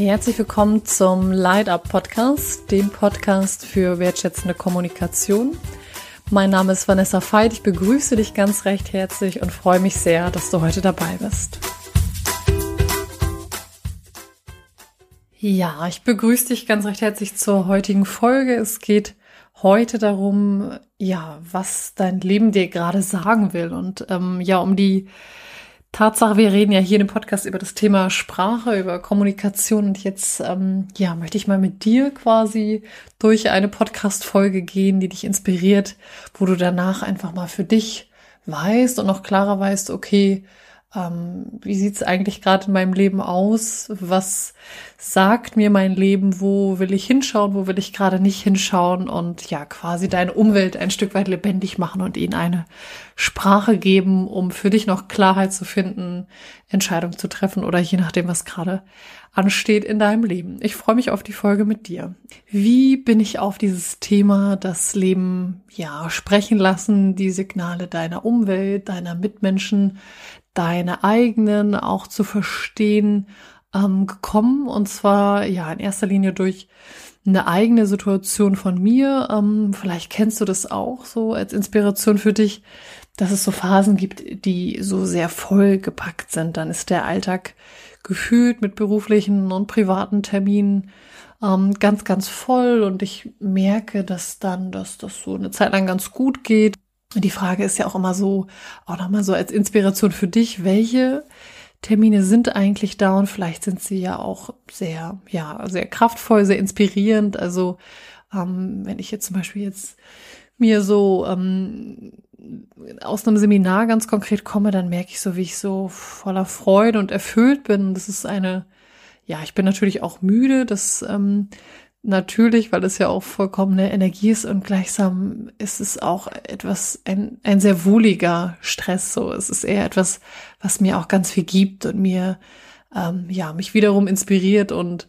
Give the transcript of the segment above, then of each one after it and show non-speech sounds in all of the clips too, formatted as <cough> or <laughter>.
Herzlich willkommen zum Light Up Podcast, dem Podcast für wertschätzende Kommunikation. Mein Name ist Vanessa Veit. Ich begrüße dich ganz recht herzlich und freue mich sehr, dass du heute dabei bist. Ja, ich begrüße dich ganz recht herzlich zur heutigen Folge. Es geht heute darum, ja, was dein Leben dir gerade sagen will und ähm, ja, um die Tatsache, wir reden ja hier in dem Podcast über das Thema Sprache, über Kommunikation und jetzt, ähm, ja, möchte ich mal mit dir quasi durch eine Podcast-Folge gehen, die dich inspiriert, wo du danach einfach mal für dich weißt und noch klarer weißt, okay, ähm, wie sieht's eigentlich gerade in meinem Leben aus? Was sagt mir mein Leben? Wo will ich hinschauen? Wo will ich gerade nicht hinschauen? Und ja, quasi deine Umwelt ein Stück weit lebendig machen und ihnen eine Sprache geben, um für dich noch Klarheit zu finden, Entscheidungen zu treffen oder je nachdem, was gerade ansteht in deinem Leben. Ich freue mich auf die Folge mit dir. Wie bin ich auf dieses Thema, das Leben, ja, sprechen lassen, die Signale deiner Umwelt, deiner Mitmenschen, deine eigenen auch zu verstehen ähm, gekommen. Und zwar ja in erster Linie durch eine eigene Situation von mir. Ähm, vielleicht kennst du das auch so als Inspiration für dich, dass es so Phasen gibt, die so sehr vollgepackt sind. Dann ist der Alltag gefühlt mit beruflichen und privaten Terminen ähm, ganz, ganz voll und ich merke, dass dann, dass das so eine Zeit lang ganz gut geht. Die Frage ist ja auch immer so, auch nochmal so als Inspiration für dich, welche Termine sind eigentlich da und vielleicht sind sie ja auch sehr, ja, sehr kraftvoll, sehr inspirierend. Also ähm, wenn ich jetzt zum Beispiel jetzt mir so ähm, aus einem Seminar ganz konkret komme, dann merke ich so, wie ich so voller Freude und erfüllt bin. Das ist eine, ja, ich bin natürlich auch müde. Das ähm, natürlich, weil es ja auch vollkommene Energie ist und gleichsam ist es auch etwas, ein, ein sehr wohliger Stress. So, es ist eher etwas, was mir auch ganz viel gibt und mir, ähm, ja, mich wiederum inspiriert und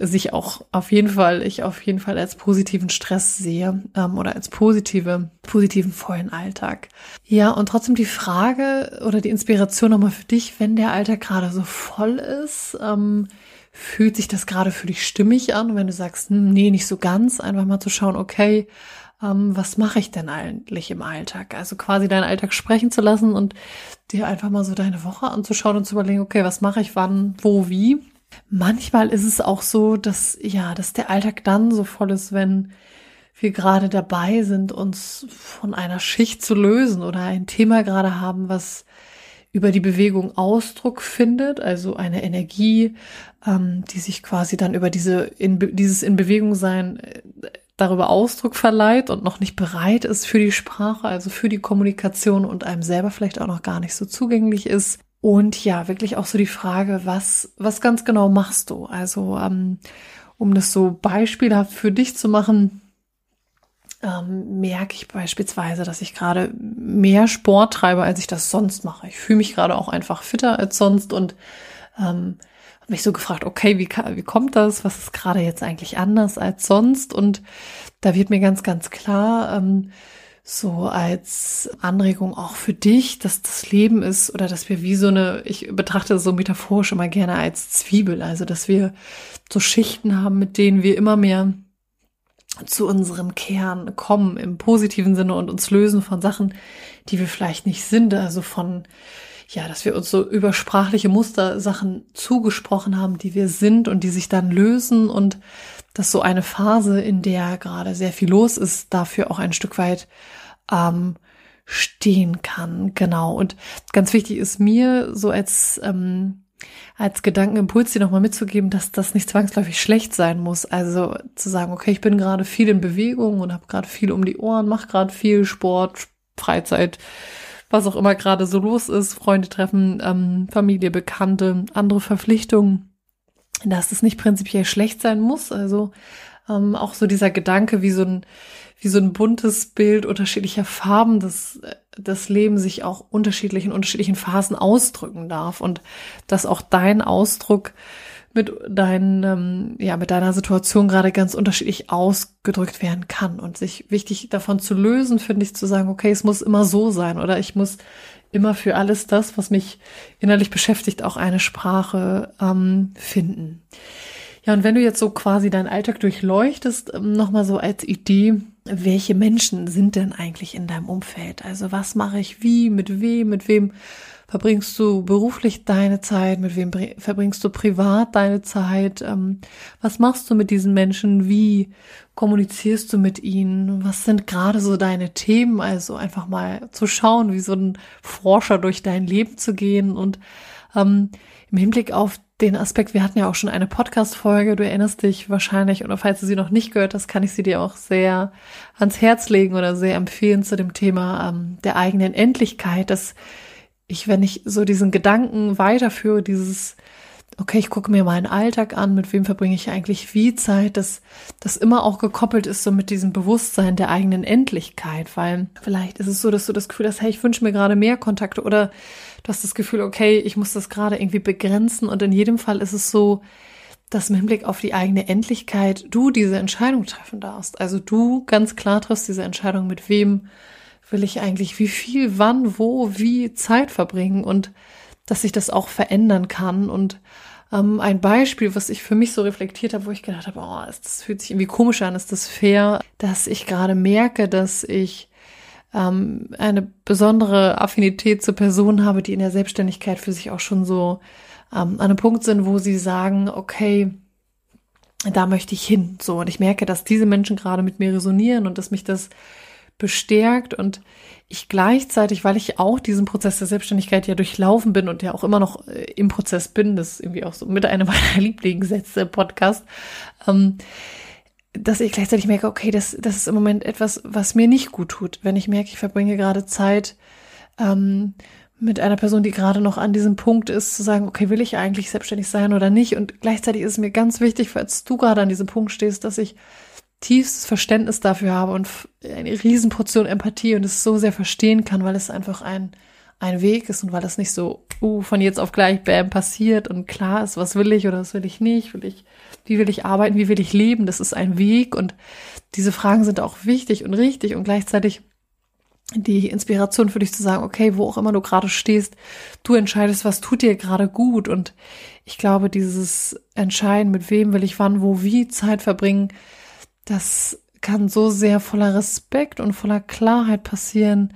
sich auch auf jeden Fall, ich auf jeden Fall als positiven Stress sehe ähm, oder als positive, positiven vollen Alltag. Ja, und trotzdem die Frage oder die Inspiration nochmal für dich, wenn der Alltag gerade so voll ist, ähm, fühlt sich das gerade für dich stimmig an? Und wenn du sagst, hm, nee, nicht so ganz, einfach mal zu schauen, okay, ähm, was mache ich denn eigentlich im Alltag? Also quasi deinen Alltag sprechen zu lassen und dir einfach mal so deine Woche anzuschauen und zu überlegen, okay, was mache ich wann, wo, wie? Manchmal ist es auch so, dass, ja, dass der Alltag dann so voll ist, wenn wir gerade dabei sind, uns von einer Schicht zu lösen oder ein Thema gerade haben, was über die Bewegung Ausdruck findet, also eine Energie, ähm, die sich quasi dann über diese in, dieses in Bewegung sein äh, darüber Ausdruck verleiht und noch nicht bereit ist für die Sprache, also für die Kommunikation und einem selber vielleicht auch noch gar nicht so zugänglich ist. Und ja, wirklich auch so die Frage, was, was ganz genau machst du? Also, ähm, um das so beispielhaft für dich zu machen, ähm, merke ich beispielsweise, dass ich gerade mehr Sport treibe, als ich das sonst mache. Ich fühle mich gerade auch einfach fitter als sonst und ähm, habe mich so gefragt, okay, wie, wie kommt das? Was ist gerade jetzt eigentlich anders als sonst? Und da wird mir ganz, ganz klar, ähm, so als Anregung auch für dich, dass das Leben ist oder dass wir wie so eine, ich betrachte das so metaphorisch immer gerne als Zwiebel, also dass wir so Schichten haben, mit denen wir immer mehr zu unserem Kern kommen im positiven Sinne und uns lösen von Sachen, die wir vielleicht nicht sind, also von ja, dass wir uns so über sprachliche Muster Sachen zugesprochen haben, die wir sind und die sich dann lösen und dass so eine Phase, in der gerade sehr viel los ist, dafür auch ein Stück weit ähm, stehen kann. Genau. Und ganz wichtig ist mir so als ähm, als Gedankenimpuls dir nochmal mitzugeben, dass das nicht zwangsläufig schlecht sein muss. Also zu sagen, okay, ich bin gerade viel in Bewegung und habe gerade viel um die Ohren, mache gerade viel Sport, Freizeit, was auch immer gerade so los ist, Freunde treffen, ähm, Familie, Bekannte, andere Verpflichtungen, dass es nicht prinzipiell schlecht sein muss. Also ähm, auch so dieser Gedanke, wie so ein wie so ein buntes Bild unterschiedlicher Farben, dass das Leben sich auch unterschiedlich in unterschiedlichen Phasen ausdrücken darf und dass auch dein Ausdruck mit deinen, ähm, ja, mit deiner Situation gerade ganz unterschiedlich ausgedrückt werden kann. Und sich wichtig davon zu lösen, finde ich, zu sagen, okay, es muss immer so sein oder ich muss immer für alles das, was mich innerlich beschäftigt, auch eine Sprache ähm, finden. Ja, und wenn du jetzt so quasi deinen Alltag durchleuchtest, ähm, nochmal so als Idee, welche Menschen sind denn eigentlich in deinem Umfeld? Also was mache ich wie, mit wem, mit wem verbringst du beruflich deine Zeit, mit wem verbringst du privat deine Zeit, ähm, was machst du mit diesen Menschen, wie kommunizierst du mit ihnen, was sind gerade so deine Themen, also einfach mal zu schauen, wie so ein Forscher durch dein Leben zu gehen und ähm, im Hinblick auf den Aspekt, wir hatten ja auch schon eine Podcast-Folge, du erinnerst dich wahrscheinlich, oder falls du sie noch nicht gehört hast, kann ich sie dir auch sehr ans Herz legen oder sehr empfehlen zu dem Thema ähm, der eigenen Endlichkeit, dass ich, wenn ich so diesen Gedanken weiterführe, dieses, okay, ich gucke mir meinen Alltag an, mit wem verbringe ich eigentlich wie Zeit, dass das immer auch gekoppelt ist so mit diesem Bewusstsein der eigenen Endlichkeit, weil vielleicht ist es so, dass du das Gefühl hast, hey, ich wünsche mir gerade mehr Kontakte oder du hast das Gefühl, okay, ich muss das gerade irgendwie begrenzen und in jedem Fall ist es so, dass im Hinblick auf die eigene Endlichkeit du diese Entscheidung treffen darfst. Also du ganz klar triffst diese Entscheidung, mit wem will ich eigentlich wie viel, wann, wo, wie Zeit verbringen und dass sich das auch verändern kann. Und ähm, ein Beispiel, was ich für mich so reflektiert habe, wo ich gedacht habe, oh, das fühlt sich irgendwie komisch an, ist das fair, dass ich gerade merke, dass ich ähm, eine besondere Affinität zu Personen habe, die in der Selbstständigkeit für sich auch schon so ähm, an einem Punkt sind, wo sie sagen, okay, da möchte ich hin. So, und ich merke, dass diese Menschen gerade mit mir resonieren und dass mich das bestärkt und ich gleichzeitig, weil ich auch diesen Prozess der Selbstständigkeit ja durchlaufen bin und ja auch immer noch äh, im Prozess bin, das ist irgendwie auch so mit einer <laughs> meiner Lieblingssätze Podcast, ähm, dass ich gleichzeitig merke, okay, das, das ist im Moment etwas, was mir nicht gut tut. Wenn ich merke, ich verbringe gerade Zeit ähm, mit einer Person, die gerade noch an diesem Punkt ist, zu sagen, okay, will ich eigentlich selbstständig sein oder nicht? Und gleichzeitig ist es mir ganz wichtig, falls du gerade an diesem Punkt stehst, dass ich tiefstes Verständnis dafür habe und eine Riesenportion Empathie und es so sehr verstehen kann, weil es einfach ein, ein Weg ist und weil es nicht so uh, von jetzt auf gleich bam passiert und klar ist, was will ich oder was will ich nicht, will ich, wie will ich arbeiten, wie will ich leben, das ist ein Weg und diese Fragen sind auch wichtig und richtig und gleichzeitig die Inspiration für dich zu sagen, okay, wo auch immer du gerade stehst, du entscheidest, was tut dir gerade gut und ich glaube, dieses Entscheiden, mit wem will ich wann, wo, wie Zeit verbringen, das kann so sehr voller Respekt und voller Klarheit passieren,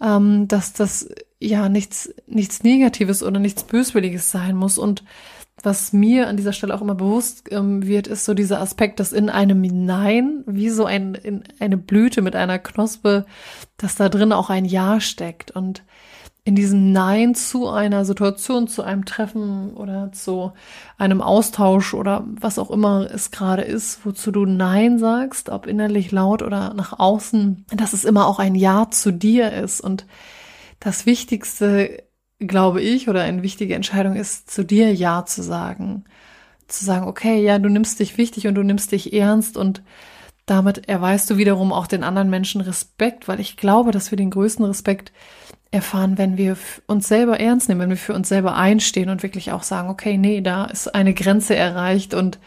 ähm, dass das ja nichts, nichts Negatives oder nichts Böswilliges sein muss. Und was mir an dieser Stelle auch immer bewusst ähm, wird, ist so dieser Aspekt, dass in einem Nein, wie so ein, in eine Blüte mit einer Knospe, dass da drin auch ein Ja steckt. Und in diesem Nein zu einer Situation, zu einem Treffen oder zu einem Austausch oder was auch immer es gerade ist, wozu du Nein sagst, ob innerlich laut oder nach außen, dass es immer auch ein Ja zu dir ist. Und das Wichtigste, glaube ich, oder eine wichtige Entscheidung ist, zu dir Ja zu sagen. Zu sagen, okay, ja, du nimmst dich wichtig und du nimmst dich ernst und damit erweist du wiederum auch den anderen Menschen Respekt, weil ich glaube, dass wir den größten Respekt erfahren, wenn wir uns selber ernst nehmen, wenn wir für uns selber einstehen und wirklich auch sagen, okay, nee, da ist eine Grenze erreicht und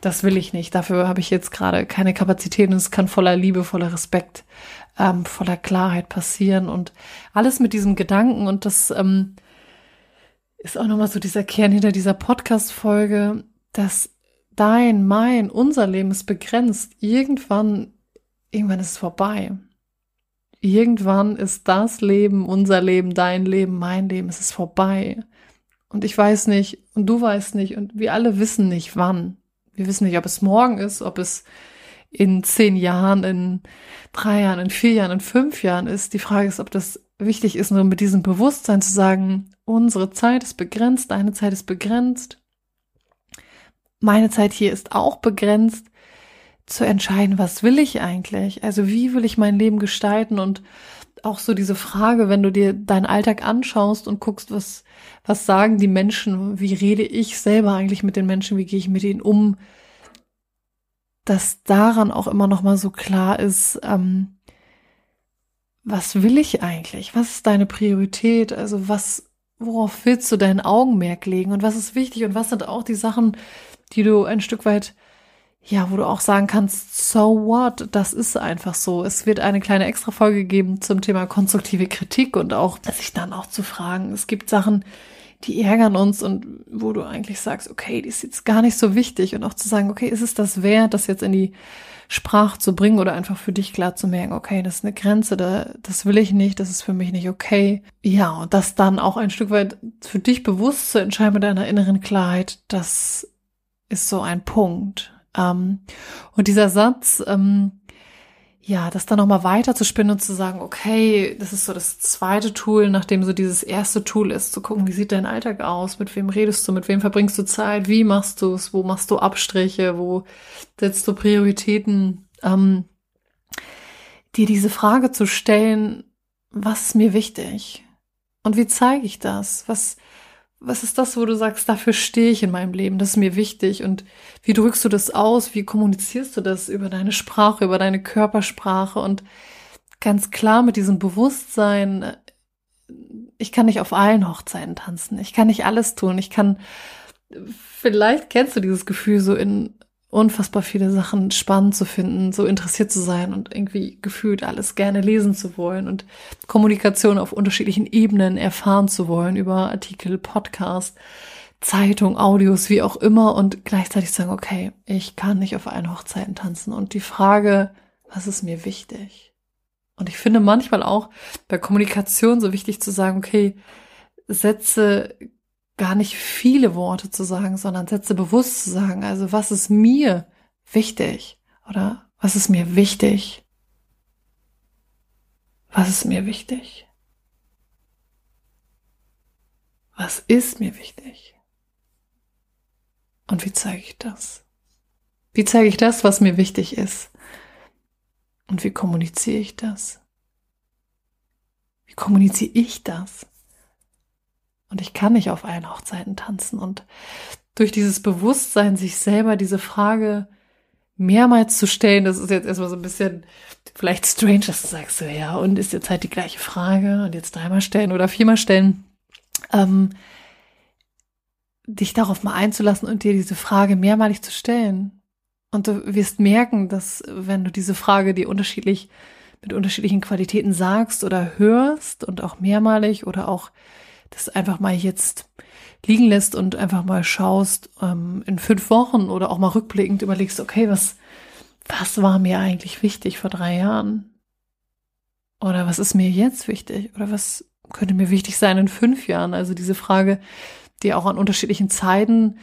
das will ich nicht. Dafür habe ich jetzt gerade keine Kapazität und es kann voller Liebe, voller Respekt, ähm, voller Klarheit passieren und alles mit diesem Gedanken und das ähm, ist auch nochmal so dieser Kern hinter dieser Podcast-Folge, dass dein, mein, unser Leben ist begrenzt. Irgendwann, irgendwann ist es vorbei irgendwann ist das Leben, unser Leben, dein Leben, mein Leben, es ist vorbei. Und ich weiß nicht, und du weißt nicht, und wir alle wissen nicht, wann. Wir wissen nicht, ob es morgen ist, ob es in zehn Jahren, in drei Jahren, in vier Jahren, in fünf Jahren ist. Die Frage ist, ob das wichtig ist, nur mit diesem Bewusstsein zu sagen, unsere Zeit ist begrenzt, deine Zeit ist begrenzt. Meine Zeit hier ist auch begrenzt zu entscheiden, was will ich eigentlich? Also wie will ich mein Leben gestalten und auch so diese Frage, wenn du dir deinen Alltag anschaust und guckst, was, was sagen die Menschen, wie rede ich selber eigentlich mit den Menschen, wie gehe ich mit ihnen um, dass daran auch immer noch mal so klar ist, ähm, was will ich eigentlich? Was ist deine Priorität? Also was, worauf willst du dein Augenmerk legen und was ist wichtig und was sind auch die Sachen, die du ein Stück weit, ja, wo du auch sagen kannst, so what, das ist einfach so. Es wird eine kleine Extra-Folge geben zum Thema konstruktive Kritik und auch, sich dann auch zu fragen, es gibt Sachen, die ärgern uns und wo du eigentlich sagst, okay, die ist jetzt gar nicht so wichtig und auch zu sagen, okay, ist es das wert, das jetzt in die Sprache zu bringen oder einfach für dich klar zu merken, okay, das ist eine Grenze, da, das will ich nicht, das ist für mich nicht okay. Ja, und das dann auch ein Stück weit für dich bewusst zu entscheiden mit deiner inneren Klarheit, das ist so ein Punkt. Ähm, und dieser Satz, ähm, ja, das dann nochmal weiter zu spinnen und zu sagen, okay, das ist so das zweite Tool, nachdem so dieses erste Tool ist, zu gucken, wie sieht dein Alltag aus, mit wem redest du, mit wem verbringst du Zeit, wie machst du es, wo machst du Abstriche, wo setzt du Prioritäten, ähm, dir diese Frage zu stellen, was ist mir wichtig? Und wie zeige ich das? Was, was ist das, wo du sagst, dafür stehe ich in meinem Leben, das ist mir wichtig. Und wie drückst du das aus, wie kommunizierst du das über deine Sprache, über deine Körpersprache? Und ganz klar mit diesem Bewusstsein, ich kann nicht auf allen Hochzeiten tanzen, ich kann nicht alles tun, ich kann, vielleicht kennst du dieses Gefühl so in unfassbar viele Sachen spannend zu finden, so interessiert zu sein und irgendwie gefühlt alles gerne lesen zu wollen und Kommunikation auf unterschiedlichen Ebenen erfahren zu wollen über Artikel, Podcast, Zeitung, Audios, wie auch immer und gleichzeitig sagen, okay, ich kann nicht auf allen Hochzeiten tanzen und die Frage, was ist mir wichtig? Und ich finde manchmal auch bei Kommunikation so wichtig zu sagen, okay, Sätze gar nicht viele Worte zu sagen, sondern Sätze bewusst zu sagen. Also was ist mir wichtig? Oder was ist mir wichtig? Was ist mir wichtig? Was ist mir wichtig? Und wie zeige ich das? Wie zeige ich das, was mir wichtig ist? Und wie kommuniziere ich das? Wie kommuniziere ich das? Und ich kann nicht auf allen Hochzeiten tanzen. Und durch dieses Bewusstsein, sich selber diese Frage mehrmals zu stellen, das ist jetzt erstmal so ein bisschen vielleicht strange, dass du sagst, so, ja, und ist jetzt halt die gleiche Frage und jetzt dreimal stellen oder viermal stellen, ähm, dich darauf mal einzulassen und dir diese Frage mehrmalig zu stellen. Und du wirst merken, dass wenn du diese Frage dir unterschiedlich mit unterschiedlichen Qualitäten sagst oder hörst und auch mehrmalig oder auch das einfach mal jetzt liegen lässt und einfach mal schaust, ähm, in fünf Wochen oder auch mal rückblickend überlegst, okay, was, was war mir eigentlich wichtig vor drei Jahren? Oder was ist mir jetzt wichtig? Oder was könnte mir wichtig sein in fünf Jahren? Also diese Frage, die auch an unterschiedlichen Zeiten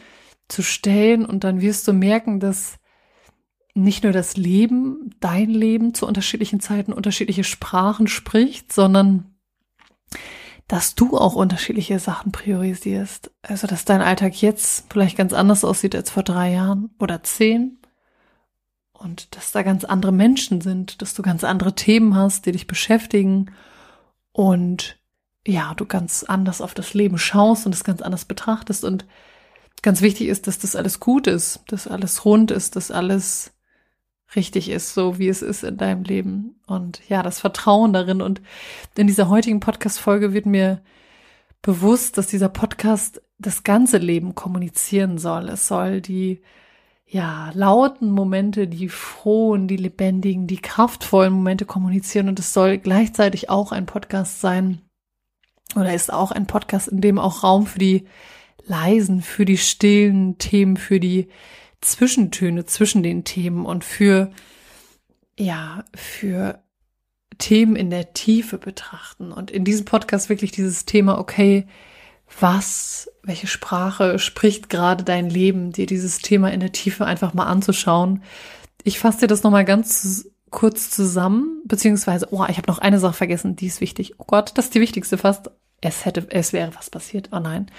zu stellen und dann wirst du merken, dass nicht nur das Leben, dein Leben zu unterschiedlichen Zeiten unterschiedliche Sprachen spricht, sondern dass du auch unterschiedliche Sachen priorisierst. Also, dass dein Alltag jetzt vielleicht ganz anders aussieht als vor drei Jahren oder zehn. Und dass da ganz andere Menschen sind, dass du ganz andere Themen hast, die dich beschäftigen. Und ja, du ganz anders auf das Leben schaust und es ganz anders betrachtest. Und ganz wichtig ist, dass das alles gut ist, dass alles rund ist, dass alles richtig ist, so wie es ist in deinem Leben. Und ja, das Vertrauen darin. Und in dieser heutigen Podcast-Folge wird mir bewusst, dass dieser Podcast das ganze Leben kommunizieren soll. Es soll die, ja, lauten Momente, die frohen, die lebendigen, die kraftvollen Momente kommunizieren. Und es soll gleichzeitig auch ein Podcast sein, oder ist auch ein Podcast, in dem auch Raum für die leisen, für die stillen Themen, für die Zwischentöne zwischen den Themen und für, ja, für Themen in der Tiefe betrachten. Und in diesem Podcast wirklich dieses Thema, okay, was, welche Sprache spricht gerade dein Leben, dir dieses Thema in der Tiefe einfach mal anzuschauen. Ich fasse dir das nochmal ganz kurz zusammen, beziehungsweise, oh, ich habe noch eine Sache vergessen, die ist wichtig. Oh Gott, das ist die wichtigste fast. Es hätte, es wäre was passiert. Oh nein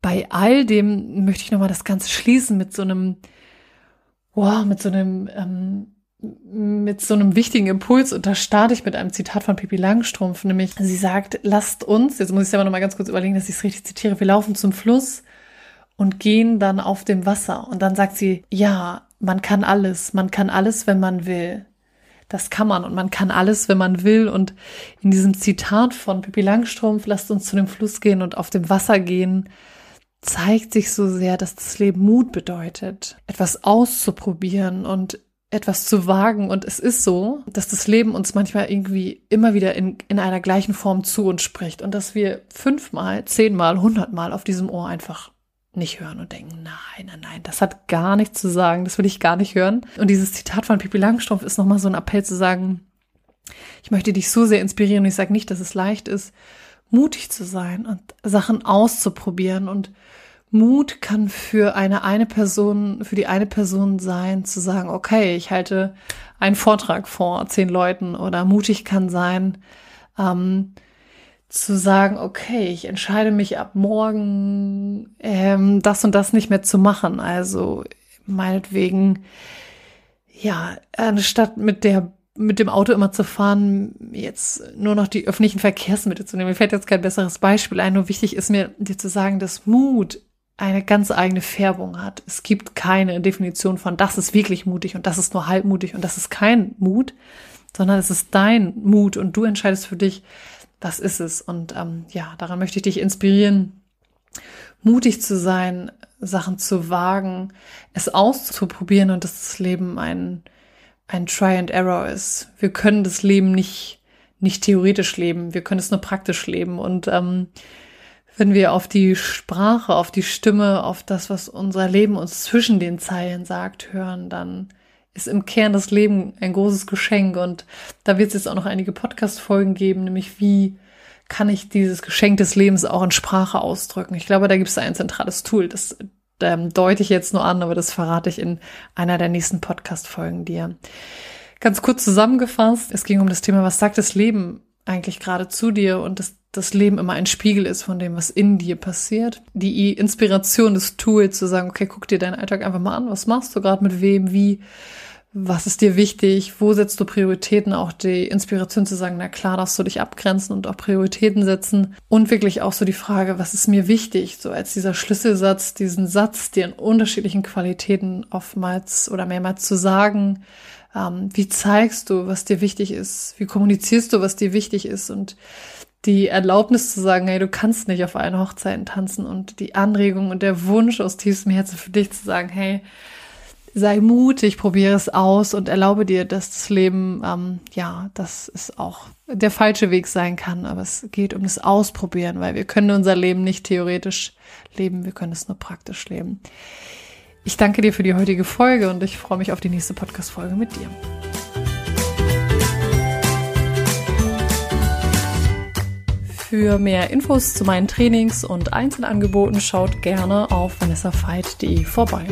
bei all dem möchte ich nochmal das Ganze schließen mit so einem, wow, mit so einem, ähm, mit so einem wichtigen Impuls. Und da starte ich mit einem Zitat von Pippi Langstrumpf, nämlich sie sagt, lasst uns, jetzt muss ich selber nochmal ganz kurz überlegen, dass ich es richtig zitiere, wir laufen zum Fluss und gehen dann auf dem Wasser. Und dann sagt sie, ja, man kann alles, man kann alles, wenn man will. das kann man. Und man kann alles, wenn man will. Und in diesem Zitat von Pippi Langstrumpf, lasst uns zu dem Fluss gehen und auf dem Wasser gehen, zeigt sich so sehr, dass das Leben Mut bedeutet, etwas auszuprobieren und etwas zu wagen. Und es ist so, dass das Leben uns manchmal irgendwie immer wieder in, in einer gleichen Form zu uns spricht und dass wir fünfmal, zehnmal, hundertmal auf diesem Ohr einfach nicht hören und denken, nein, nein, nein, das hat gar nichts zu sagen, das will ich gar nicht hören. Und dieses Zitat von Pippi Langstrumpf ist nochmal so ein Appell zu sagen, ich möchte dich so sehr inspirieren und ich sage nicht, dass es leicht ist, mutig zu sein und Sachen auszuprobieren und Mut kann für eine eine Person, für die eine Person sein, zu sagen, okay, ich halte einen Vortrag vor zehn Leuten oder mutig kann sein, ähm, zu sagen, okay, ich entscheide mich ab morgen, ähm, das und das nicht mehr zu machen. Also meinetwegen, ja, anstatt mit der mit dem Auto immer zu fahren, jetzt nur noch die öffentlichen Verkehrsmittel zu nehmen. Mir fällt jetzt kein besseres Beispiel ein. Nur wichtig ist mir, dir zu sagen, dass Mut eine ganz eigene Färbung hat. Es gibt keine Definition von, das ist wirklich mutig und das ist nur halbmutig und das ist kein Mut, sondern es ist dein Mut und du entscheidest für dich, das ist es. Und ähm, ja, daran möchte ich dich inspirieren, mutig zu sein, Sachen zu wagen, es auszuprobieren und das Leben ein, ein Try and Error ist. Wir können das Leben nicht, nicht theoretisch leben, wir können es nur praktisch leben und ähm, wenn wir auf die Sprache, auf die Stimme, auf das, was unser Leben uns zwischen den Zeilen sagt, hören, dann ist im Kern das Leben ein großes Geschenk. Und da wird es jetzt auch noch einige Podcast-Folgen geben, nämlich wie kann ich dieses Geschenk des Lebens auch in Sprache ausdrücken. Ich glaube, da gibt es ein zentrales Tool. Das ähm, deute ich jetzt nur an, aber das verrate ich in einer der nächsten Podcast-Folgen dir. Ganz kurz zusammengefasst, es ging um das Thema, was sagt das Leben eigentlich gerade zu dir und dass das Leben immer ein Spiegel ist von dem, was in dir passiert. Die Inspiration des Tools zu sagen, okay, guck dir deinen Alltag einfach mal an, was machst du gerade mit wem, wie, was ist dir wichtig, wo setzt du Prioritäten, auch die Inspiration zu sagen, na klar, darfst du dich abgrenzen und auch Prioritäten setzen. Und wirklich auch so die Frage, was ist mir wichtig, so als dieser Schlüsselsatz, diesen Satz, dir in unterschiedlichen Qualitäten oftmals oder mehrmals zu sagen, ähm, wie zeigst du, was dir wichtig ist? Wie kommunizierst du, was dir wichtig ist? Und die Erlaubnis zu sagen, hey, du kannst nicht auf allen Hochzeiten tanzen. Und die Anregung und der Wunsch aus tiefstem Herzen für dich zu sagen, hey, sei mutig, probiere es aus und erlaube dir, dass das Leben, ähm, ja, dass es auch der falsche Weg sein kann, aber es geht um das Ausprobieren, weil wir können unser Leben nicht theoretisch leben, wir können es nur praktisch leben. Ich danke dir für die heutige Folge und ich freue mich auf die nächste Podcast-Folge mit dir. Für mehr Infos zu meinen Trainings und Einzelangeboten schaut gerne auf vanessafeit.de vorbei.